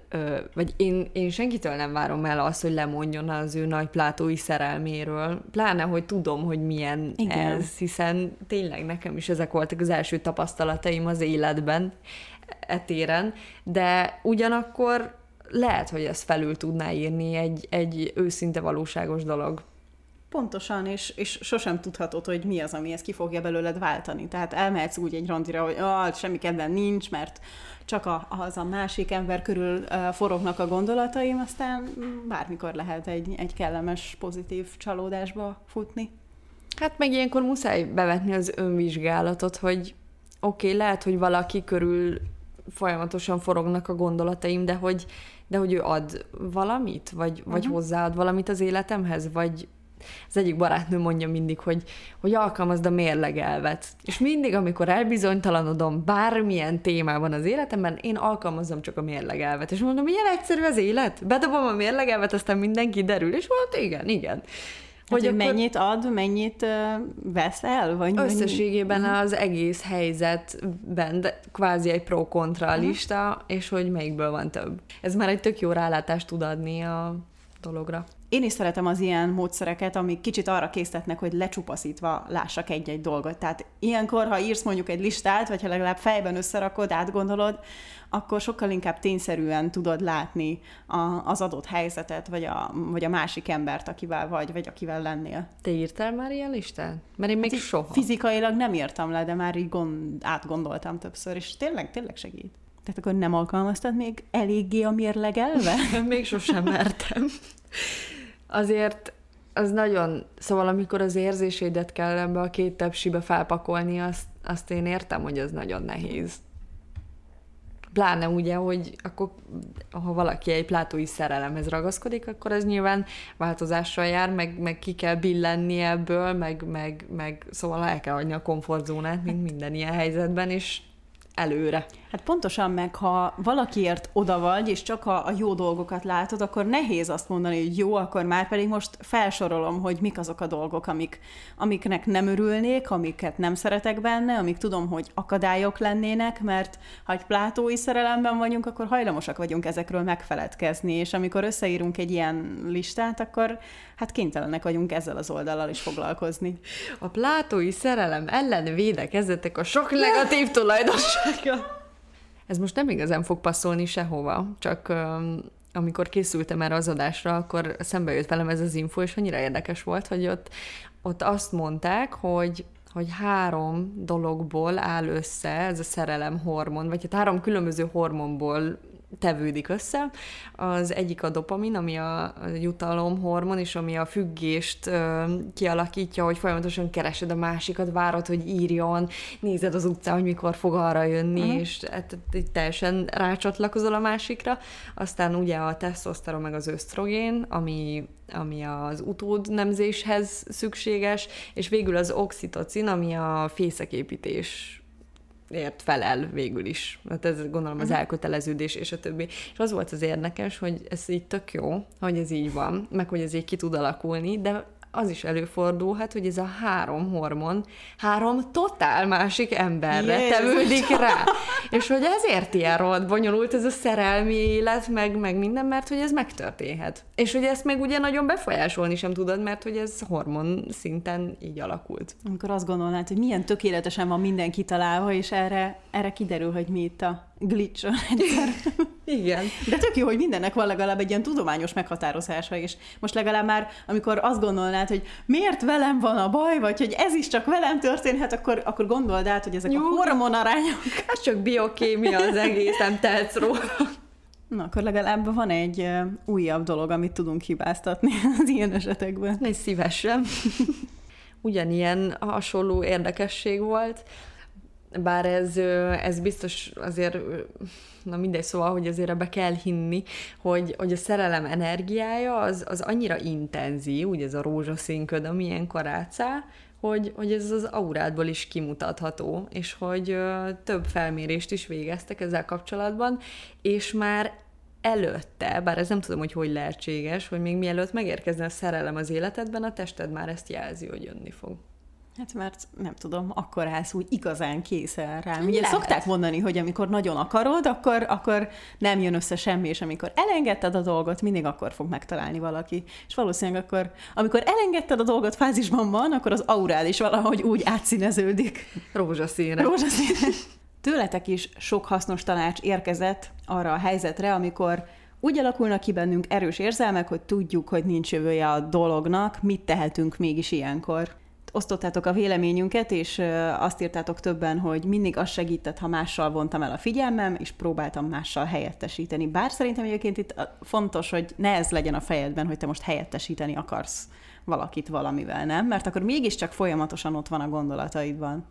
vagy én, én senkitől nem várom el azt, hogy lemondjon az ő nagy plátói szerelméről. Pláne, hogy tudom, hogy milyen Igen. ez, hiszen tényleg nekem is ezek voltak az első tapasztalataim az életben etéren, de ugyanakkor lehet, hogy ezt felül tudná írni egy, egy őszinte valóságos dolog. Pontosan, és, és sosem tudhatod, hogy mi az, ami ezt ki fogja belőled váltani. Tehát elmehetsz úgy egy randira, hogy ah, semmi kedven nincs, mert csak a, az a másik ember körül uh, forognak a gondolataim, aztán bármikor lehet egy, egy kellemes, pozitív csalódásba futni. Hát meg ilyenkor muszáj bevetni az önvizsgálatot, hogy oké, okay, lehet, hogy valaki körül folyamatosan forognak a gondolataim, de hogy, de hogy ő ad valamit, vagy, uh-huh. vagy mhm. hozzáad valamit az életemhez, vagy az egyik barátnő mondja mindig, hogy, hogy alkalmazd a mérlegelvet. És mindig, amikor elbizonytalanodom bármilyen témában az életemben, én alkalmazom csak a mérlegelvet. És mondom, milyen egyszerű az élet? Bedobom a mérlegelvet, aztán mindenki derül. És mondta, igen, igen. Hogy, hát, hogy akkor... mennyit ad, mennyit uh, vesz el? Vagy összességében mennyi... az egész helyzetben de kvázi egy pro-kontra uh-huh. lista, és hogy melyikből van több. Ez már egy tök jó rálátást tud adni a dologra. Én is szeretem az ilyen módszereket, amik kicsit arra késztetnek, hogy lecsupaszítva lássak egy-egy dolgot. Tehát ilyenkor, ha írsz mondjuk egy listát, vagy ha legalább fejben összerakod, átgondolod, akkor sokkal inkább tényszerűen tudod látni a, az adott helyzetet, vagy a, vagy a másik embert, akivel vagy, vagy akivel lennél. Te írtál már ilyen listát? Mert én még hát soha. Fizikailag nem írtam le, de már így gond, átgondoltam többször, és tényleg, tényleg segít. Tehát akkor nem alkalmaztad még eléggé a mérlegelve? még sosem mertem azért az nagyon, szóval amikor az érzésédet kell ebbe a két tepsibe felpakolni, azt, azt én értem, hogy az nagyon nehéz. Pláne ugye, hogy akkor, ha valaki egy plátói szerelemhez ragaszkodik, akkor ez nyilván változással jár, meg, meg ki kell billenni ebből, meg, meg, meg szóval el kell adni a komfortzónát, mint minden ilyen helyzetben, és előre. Hát pontosan meg, ha valakiért oda vagy, és csak a, a jó dolgokat látod, akkor nehéz azt mondani, hogy jó, akkor már pedig most felsorolom, hogy mik azok a dolgok, amik, amiknek nem örülnék, amiket nem szeretek benne, amik tudom, hogy akadályok lennének, mert ha egy plátói szerelemben vagyunk, akkor hajlamosak vagyunk ezekről megfeledkezni, és amikor összeírunk egy ilyen listát, akkor hát kénytelenek vagyunk ezzel az oldallal is foglalkozni. A plátói szerelem ellen védekezzetek a sok negatív tulajdonsággal. Ez most nem igazán fog passzolni sehova, csak um, amikor készültem erre az adásra, akkor szembe jött velem ez az info, és annyira érdekes volt, hogy ott, ott azt mondták, hogy hogy három dologból áll össze ez a szerelem hormon, vagy hát három különböző hormonból tevődik össze. Az egyik a dopamin, ami a jutalomhormon, és ami a függést ö, kialakítja, hogy folyamatosan keresed a másikat, várod, hogy írjon, nézed az utcán, hogy mikor fog arra jönni, uh-huh. és hát, teljesen rácsatlakozol a másikra. Aztán ugye a testoszteron meg az ösztrogén, ami ami az utód nemzéshez szükséges, és végül az oxitocin, ami a fészeképítés ért felel végül is. Hát ez gondolom az uh-huh. elköteleződés és a többi. És az volt az érdekes, hogy ez így tök jó, hogy ez így van, meg hogy ez így ki tud alakulni, de az is előfordulhat, hogy ez a három hormon három totál másik emberre Jézus. tevődik rá. És hogy ezért ilyen rohadt bonyolult ez a szerelmi élet, meg, meg minden, mert hogy ez megtörténhet. És hogy ezt még ugye nagyon befolyásolni sem tudod, mert hogy ez hormon szinten így alakult. Amikor azt gondolnád, hogy milyen tökéletesen van minden kitalálva, és erre, erre kiderül, hogy mi itt a glitch a Igen. De tök jó, hogy mindennek van legalább egy ilyen tudományos meghatározása, és most legalább már, amikor azt gondolnád, hogy miért velem van a baj, vagy hogy ez is csak velem történhet, akkor, akkor gondold át, hogy ezek jó. a hormonarányok. Ez csak biokémia az egész, nem tehetsz róla. Na, akkor legalább van egy újabb dolog, amit tudunk hibáztatni az ilyen esetekben. Egy szívesen. Ugyanilyen hasonló érdekesség volt, bár ez, ez biztos azért, na mindegy, szóval, hogy azért ebbe kell hinni, hogy, hogy a szerelem energiája az, az annyira intenzív, ugye ez a rózsaszín köd, ami ilyenkor átszáll, hogy, hogy ez az aurádból is kimutatható, és hogy ö, több felmérést is végeztek ezzel kapcsolatban, és már előtte, bár ez nem tudom, hogy hogy lehetséges, hogy még mielőtt megérkezne a szerelem az életedben, a tested már ezt jelzi, hogy jönni fog. Hát mert nem tudom, akkor állsz úgy igazán készen rám. Ugye Lehet. szokták mondani, hogy amikor nagyon akarod, akkor, akkor nem jön össze semmi, és amikor elengedted a dolgot, mindig akkor fog megtalálni valaki. És valószínűleg akkor, amikor elengedted a dolgot, fázisban van, akkor az aurád is valahogy úgy átszíneződik. Rózsaszínre. Rózsaszínre. Tőletek is sok hasznos tanács érkezett arra a helyzetre, amikor úgy alakulnak ki bennünk erős érzelmek, hogy tudjuk, hogy nincs jövője a dolognak, mit tehetünk mégis ilyenkor osztottátok a véleményünket, és azt írtátok többen, hogy mindig az segített, ha mással vontam el a figyelmem, és próbáltam mással helyettesíteni. Bár szerintem egyébként itt fontos, hogy ne ez legyen a fejedben, hogy te most helyettesíteni akarsz valakit valamivel, nem? Mert akkor mégiscsak folyamatosan ott van a gondolataidban.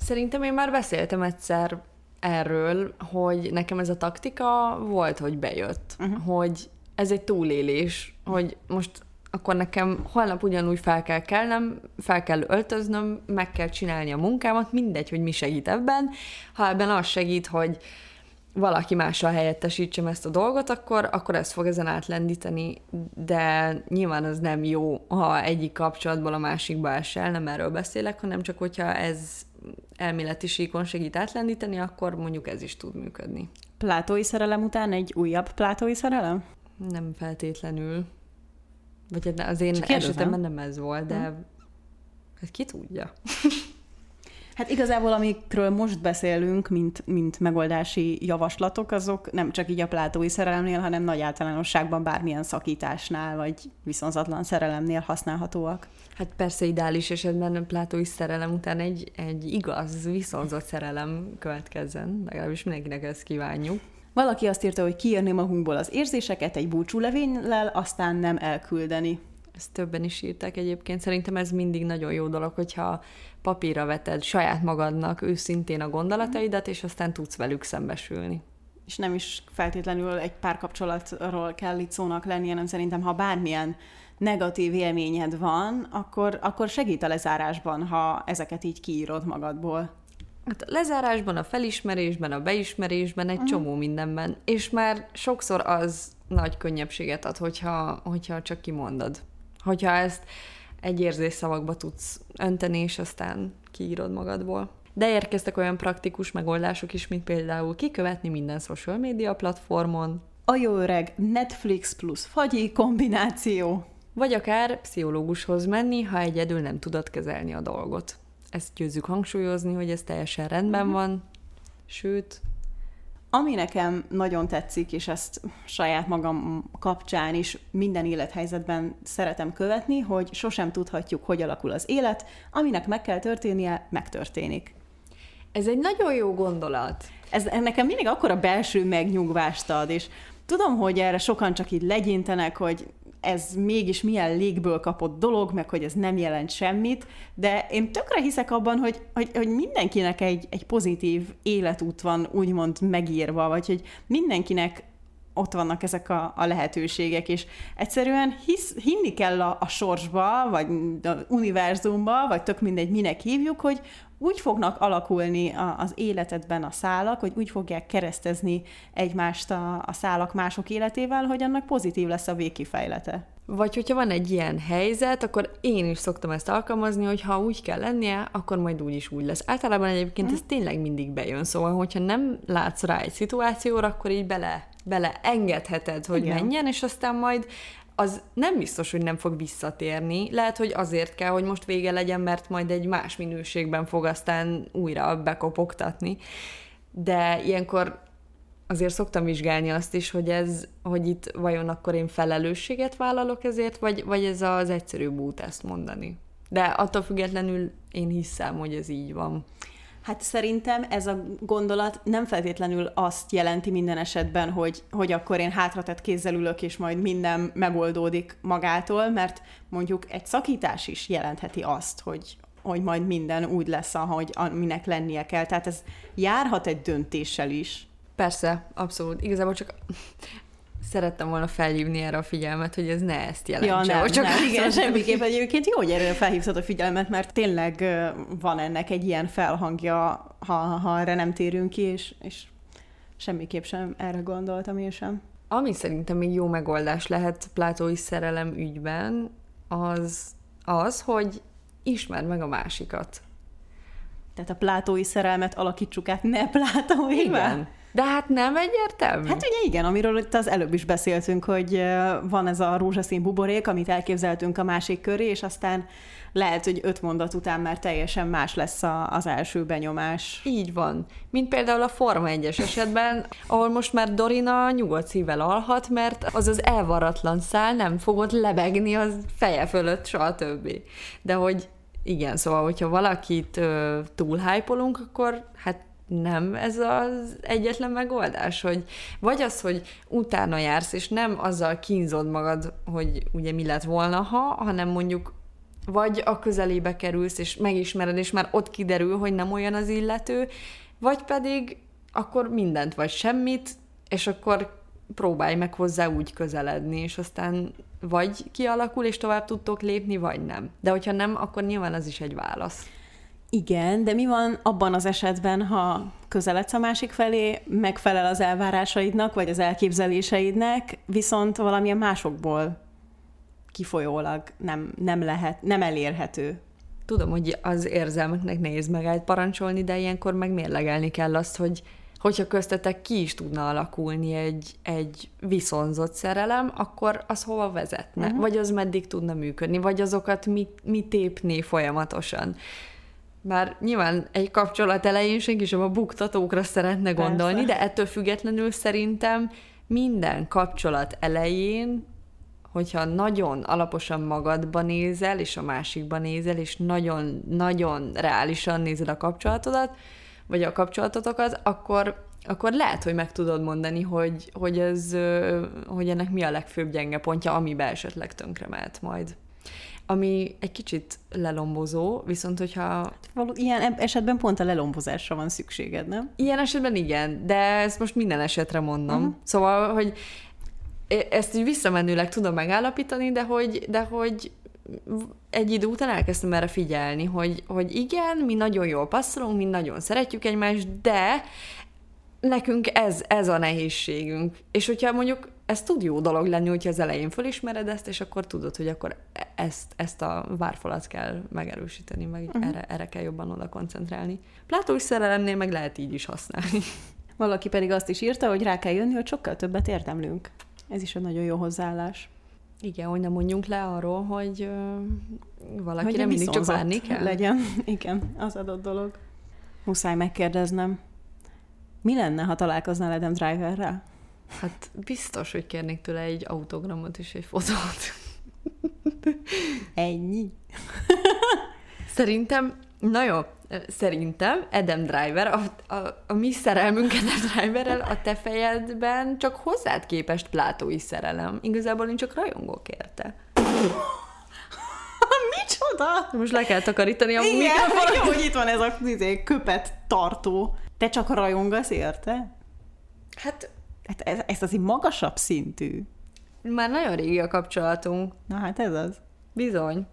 Szerintem én már beszéltem egyszer erről, hogy nekem ez a taktika volt, hogy bejött, uh-huh. hogy ez egy túlélés, hogy most akkor nekem holnap ugyanúgy fel kell kelnem, fel kell öltöznöm, meg kell csinálni a munkámat, mindegy, hogy mi segít ebben. Ha ebben az segít, hogy valaki mással helyettesítsem ezt a dolgot, akkor, akkor ez fog ezen átlendíteni, de nyilván az nem jó, ha egyik kapcsolatból a másikba esel, nem erről beszélek, hanem csak hogyha ez elméleti síkon segít átlendíteni, akkor mondjuk ez is tud működni. Plátói szerelem után egy újabb plátói szerelem? Nem feltétlenül. Vagy hát az én esetemben nem ez volt, de hmm. hát ki tudja. Hát igazából, amikről most beszélünk, mint, mint megoldási javaslatok, azok nem csak így a plátói szerelemnél, hanem nagy általánosságban bármilyen szakításnál, vagy viszonzatlan szerelemnél használhatóak. Hát persze ideális esetben a plátói szerelem után egy, egy igaz, viszonzott szerelem következzen, legalábbis mindenkinek ezt kívánjuk. Valaki azt írta, hogy kiírni magunkból az érzéseket egy búcsúlevénnyel, aztán nem elküldeni. Ezt többen is írták egyébként. Szerintem ez mindig nagyon jó dolog, hogyha papírra veted saját magadnak őszintén a gondolataidat, és aztán tudsz velük szembesülni. És nem is feltétlenül egy párkapcsolatról kell itt szónak lennie, hanem szerintem, ha bármilyen negatív élményed van, akkor, akkor segít a lezárásban, ha ezeket így kiírod magadból. Hát a lezárásban, a felismerésben, a beismerésben, egy uh-huh. csomó mindenben. És már sokszor az nagy könnyebbséget ad, hogyha, hogyha csak kimondod. Hogyha ezt egy érzésszavakba tudsz önteni, és aztán kiírod magadból. De érkeztek olyan praktikus megoldások is, mint például kikövetni minden social media platformon. A jó öreg Netflix plusz fagyi kombináció. Vagy akár pszichológushoz menni, ha egyedül nem tudod kezelni a dolgot ezt győzzük hangsúlyozni, hogy ez teljesen rendben uh-huh. van, sőt... Ami nekem nagyon tetszik, és ezt saját magam kapcsán is minden élethelyzetben szeretem követni, hogy sosem tudhatjuk, hogy alakul az élet, aminek meg kell történnie, megtörténik. Ez egy nagyon jó gondolat. Ez nekem mindig akkor a belső megnyugvást ad, és tudom, hogy erre sokan csak így legyintenek, hogy ez mégis milyen légből kapott dolog, meg hogy ez nem jelent semmit, de én tökre hiszek abban, hogy, hogy, hogy mindenkinek egy, egy pozitív életút van úgymond megírva, vagy hogy mindenkinek ott vannak ezek a, a lehetőségek, és egyszerűen hisz, hinni kell a, a sorsba, vagy az univerzumba, vagy tök mindegy, minek hívjuk, hogy úgy fognak alakulni a, az életedben a szálak, hogy úgy fogják keresztezni egymást a, a szálak mások életével, hogy annak pozitív lesz a végkifejlete. Vagy hogyha van egy ilyen helyzet, akkor én is szoktam ezt alkalmazni, hogy ha úgy kell lennie, akkor majd úgy is úgy lesz. Általában egyébként mm. ez tényleg mindig bejön, szóval hogyha nem látsz rá egy szituációra, akkor így bele, bele engedheted, hogy Igen. menjen, és aztán majd az nem biztos, hogy nem fog visszatérni. Lehet, hogy azért kell, hogy most vége legyen, mert majd egy más minőségben fog aztán újra bekopogtatni. De ilyenkor azért szoktam vizsgálni azt is, hogy ez, hogy itt vajon akkor én felelősséget vállalok ezért, vagy, vagy ez az egyszerűbb út ezt mondani. De attól függetlenül én hiszem, hogy ez így van. Hát szerintem ez a gondolat nem feltétlenül azt jelenti minden esetben, hogy, hogy akkor én hátratett kézzel ülök, és majd minden megoldódik magától, mert mondjuk egy szakítás is jelentheti azt, hogy, hogy majd minden úgy lesz, ahogy aminek lennie kell. Tehát ez járhat egy döntéssel is. Persze, abszolút. Igazából csak szerettem volna felhívni erre a figyelmet, hogy ez ne ezt jelentse. Ja, nem, csak nem, igen, semmiképp egyébként jó, hogy erre felhívtad a figyelmet, mert tényleg van ennek egy ilyen felhangja, ha, ha erre nem térünk ki, és, és semmiképp sem erre gondoltam én sem. Ami szerintem még jó megoldás lehet plátói szerelem ügyben, az az, hogy ismerd meg a másikat. Tehát a plátói szerelmet alakítsuk át ne plátói Igen. De hát nem egyértelmű. Hát ugye igen, amiről itt az előbb is beszéltünk, hogy van ez a rózsaszín buborék, amit elképzeltünk a másik köré, és aztán lehet, hogy öt mondat után már teljesen más lesz a, az első benyomás. Így van. Mint például a Forma 1-es esetben, ahol most már Dorina nyugodt szívvel alhat, mert az az elvaratlan szál nem fogott lebegni az feje fölött soha többé. De hogy igen, szóval, hogyha valakit ö, túl akkor hát nem ez az egyetlen megoldás, hogy vagy az, hogy utána jársz, és nem azzal kínzod magad, hogy ugye mi lett volna, ha, hanem mondjuk vagy a közelébe kerülsz, és megismered, és már ott kiderül, hogy nem olyan az illető, vagy pedig akkor mindent vagy semmit, és akkor próbálj meg hozzá úgy közeledni, és aztán vagy kialakul, és tovább tudtok lépni, vagy nem. De hogyha nem, akkor nyilván az is egy válasz. Igen, de mi van abban az esetben, ha közeledsz a másik felé, megfelel az elvárásaidnak, vagy az elképzeléseidnek, viszont valamilyen másokból kifolyólag nem, nem lehet, nem elérhető. Tudom, hogy az érzelmeknek nehéz megállt parancsolni, de ilyenkor meg mérlegelni kell azt, hogy hogyha köztetek ki is tudna alakulni egy, egy viszonzott szerelem, akkor az hova vezetne? Uh-huh. Vagy az meddig tudna működni? Vagy azokat mi, mi tépné folyamatosan? Bár nyilván egy kapcsolat elején senki sem a buktatókra szeretne gondolni, Persze. de ettől függetlenül szerintem minden kapcsolat elején, hogyha nagyon alaposan magadba nézel, és a másikba nézel, és nagyon-nagyon reálisan nézed a kapcsolatodat, vagy a kapcsolatotokat, akkor, akkor lehet, hogy meg tudod mondani, hogy, hogy, ez, hogy ennek mi a legfőbb gyenge pontja, amiben esetleg tönkre mehet majd ami egy kicsit lelombozó, viszont hogyha... Való, ilyen esetben pont a lelombozásra van szükséged, nem? Ilyen esetben igen, de ezt most minden esetre mondom. Uh-huh. Szóval, hogy ezt így visszamenőleg tudom megállapítani, de hogy, de hogy egy idő után elkezdtem erre figyelni, hogy, hogy igen, mi nagyon jól passzolunk, mi nagyon szeretjük egymást, de nekünk ez, ez a nehézségünk. És hogyha mondjuk ez tud jó dolog lenni, hogyha az elején fölismered ezt, és akkor tudod, hogy akkor ezt, ezt a várfalat kell megerősíteni, meg uh-huh. erre, erre kell jobban oda koncentrálni. Plátói szerelemnél meg lehet így is használni. Valaki pedig azt is írta, hogy rá kell jönni, hogy sokkal többet érdemlünk. Ez is egy nagyon jó hozzáállás. Igen, hogy nem mondjunk le arról, hogy uh, valakire hogy mindig csak várni kell. Legyen, igen, az adott dolog. Muszáj megkérdeznem. Mi lenne, ha találkoznál Adam Driverrel? Hát biztos, hogy kérnék tőle egy autogramot és egy fotót. Ennyi? Szerintem, na jó, szerintem Adam Driver, a, a, a mi szerelmünk Adam Driverrel a te fejedben csak hozzád képest plátói szerelem. Igazából én csak rajongok érte. Micsoda? Most le kell takarítani a Igen, jó, hogy itt van ez a izé, köpet tartó. Te csak rajongasz érte? Hát Hát ez, ez azért magasabb szintű. Már nagyon régi a kapcsolatunk. Na hát ez az. Bizony.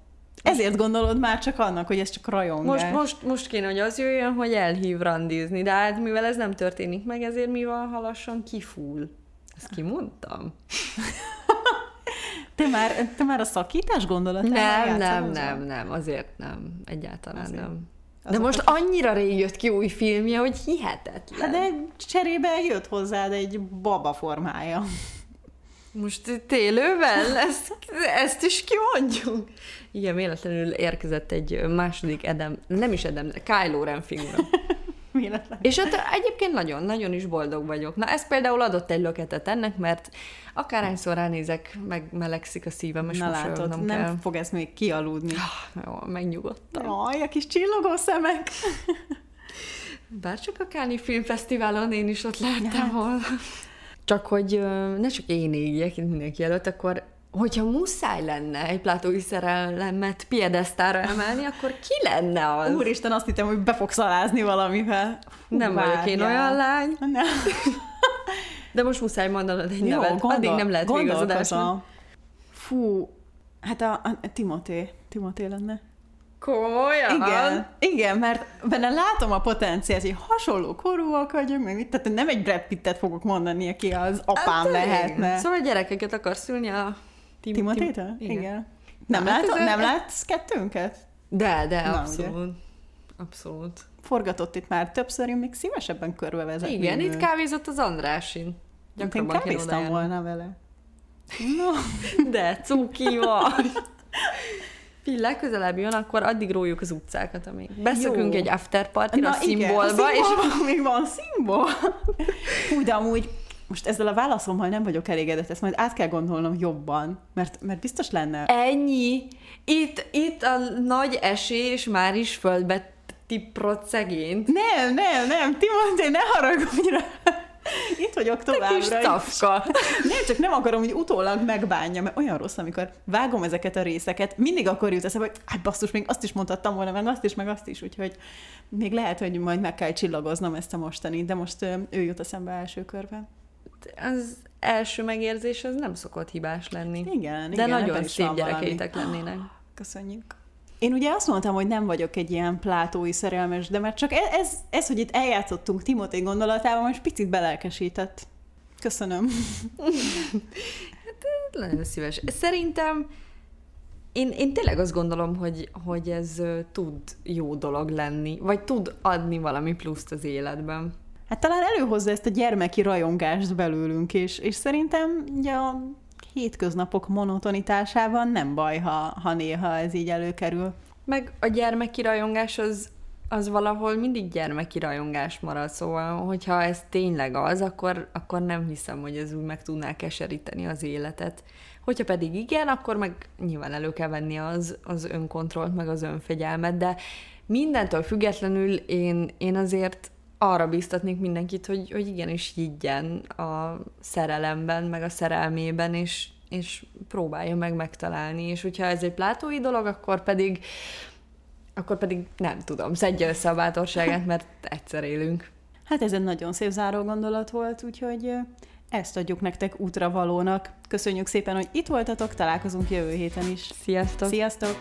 Ezért gondolod már csak annak, hogy ez csak rajongás. Most, most, most kéne, hogy az jöjjön, hogy elhív randizni, de hát mivel ez nem történik meg, ezért mi van, ha lassan kifúl. Ezt kimondtam? Te már, te már a szakítás gondolatával Nem, nem, nem, nem, azért nem, egyáltalán Azért. nem. De most annyira rég jött ki új filmje, hogy hihetetlen. Hát de cserébe jött hozzád egy baba formája. Most télővel ezt, ezt is kimondjuk. Igen, véletlenül érkezett egy második Edem, nem is Edem, Kylo Ren figura. Véletlen. És ott egyébként nagyon-nagyon is boldog vagyok. Na ez például adott egy löketet ennek, mert akárhányszor ránézek, meg melegszik a szívem, és Na látod, nem kell. fog ez még kialudni. Jó, megnyugodtam. Jaj, a kis csillogó szemek. Bárcsak a Káni Filmfesztiválon én is ott Hát. volna. Csak hogy ne csak én égjek itt mindenki előtt, akkor hogyha muszáj lenne egy plátói szerelmet piedesztára emelni, akkor ki lenne az? Úristen, azt hittem, hogy be fogsz alázni valamivel. Hú, nem vagyok én várjál. olyan lány, Nem. de most muszáj mondanod egy Jó, nevet. gondol, Addig nem lehet még az adásnak. gondolkozom. Fú, hát a, a Timoté. Timoté lenne. Komolyan? Igen, igen, mert benne látom a potenciált, hogy hasonló korúak vagyunk, meg mit, tehát nem egy Brad Pittet fogok mondani, aki az apám Hát, lehetne. Szóval gyerekeket akarsz szülni a Tim- Timotétől? Tim- Igen. Igen. Nem, Na, hát lát, nem látsz kettőnket? De, de, Na, abszolút. Abszolút. Forgatott itt már többször, én még szívesebben körbevezetném Igen, itt kávézott az Andrásin. Én Gyakrabban kéne kávéztam volna vele. No, De cuki vagy. Fi, legközelebb jön, akkor addig rójuk az utcákat, amíg beszökünk Jó. egy after party a igen, szimbolba, a és még van szimbol. Hú, de amúgy most ezzel a válaszommal nem vagyok elégedett, ezt majd át kell gondolnom jobban, mert, mert biztos lenne... ennyi. Itt, itt a nagy esés már is földbe tiprott szegényt. Nem, nem, nem, Timothée, ne haragudj rá. Itt vagyok továbbra is. tafka. Nem, csak nem akarom, hogy utólag megbánja, mert olyan rossz, amikor vágom ezeket a részeket, mindig akkor jut eszembe, hogy hát basszus, még azt is mondhattam volna, meg azt is, meg azt is, úgyhogy még lehet, hogy majd meg kell csillagoznom ezt a mostani, de most ő jut eszembe első körben. Az első megérzés az nem szokott hibás lenni. Igen, De igen, nagyon szép van valami. gyerekeitek lennének. Köszönjük. Én ugye azt mondtam, hogy nem vagyok egy ilyen plátói szerelmes, de mert csak e- ez, ez hogy itt eljátszottunk Timothy gondolatában, most picit belelkesített. Köszönöm. Nagyon szíves. Szerintem én, én tényleg azt gondolom, hogy, hogy ez tud jó dolog lenni, vagy tud adni valami pluszt az életben. Hát talán előhozza ezt a gyermeki rajongást belőlünk, és, és szerintem ugye a hétköznapok monotonitásában nem baj, ha, ha néha ez így előkerül. Meg a gyermeki rajongás az, az valahol mindig gyermeki rajongás marad, szóval hogyha ez tényleg az, akkor, akkor nem hiszem, hogy ez úgy meg tudná keseríteni az életet. Hogyha pedig igen, akkor meg nyilván elő kell venni az, az önkontrollt, meg az önfegyelmet, de mindentől függetlenül én, én azért arra bíztatnék mindenkit, hogy, hogy igenis higgyen a szerelemben, meg a szerelmében, és, és próbálja meg megtalálni. És hogyha ez egy plátói dolog, akkor pedig akkor pedig nem tudom, szedje össze a bátorságát, mert egyszer élünk. Hát ez egy nagyon szép záró gondolat volt, úgyhogy ö, ezt adjuk nektek útravalónak. Köszönjük szépen, hogy itt voltatok, találkozunk jövő héten is. Sziasztok! Sziasztok!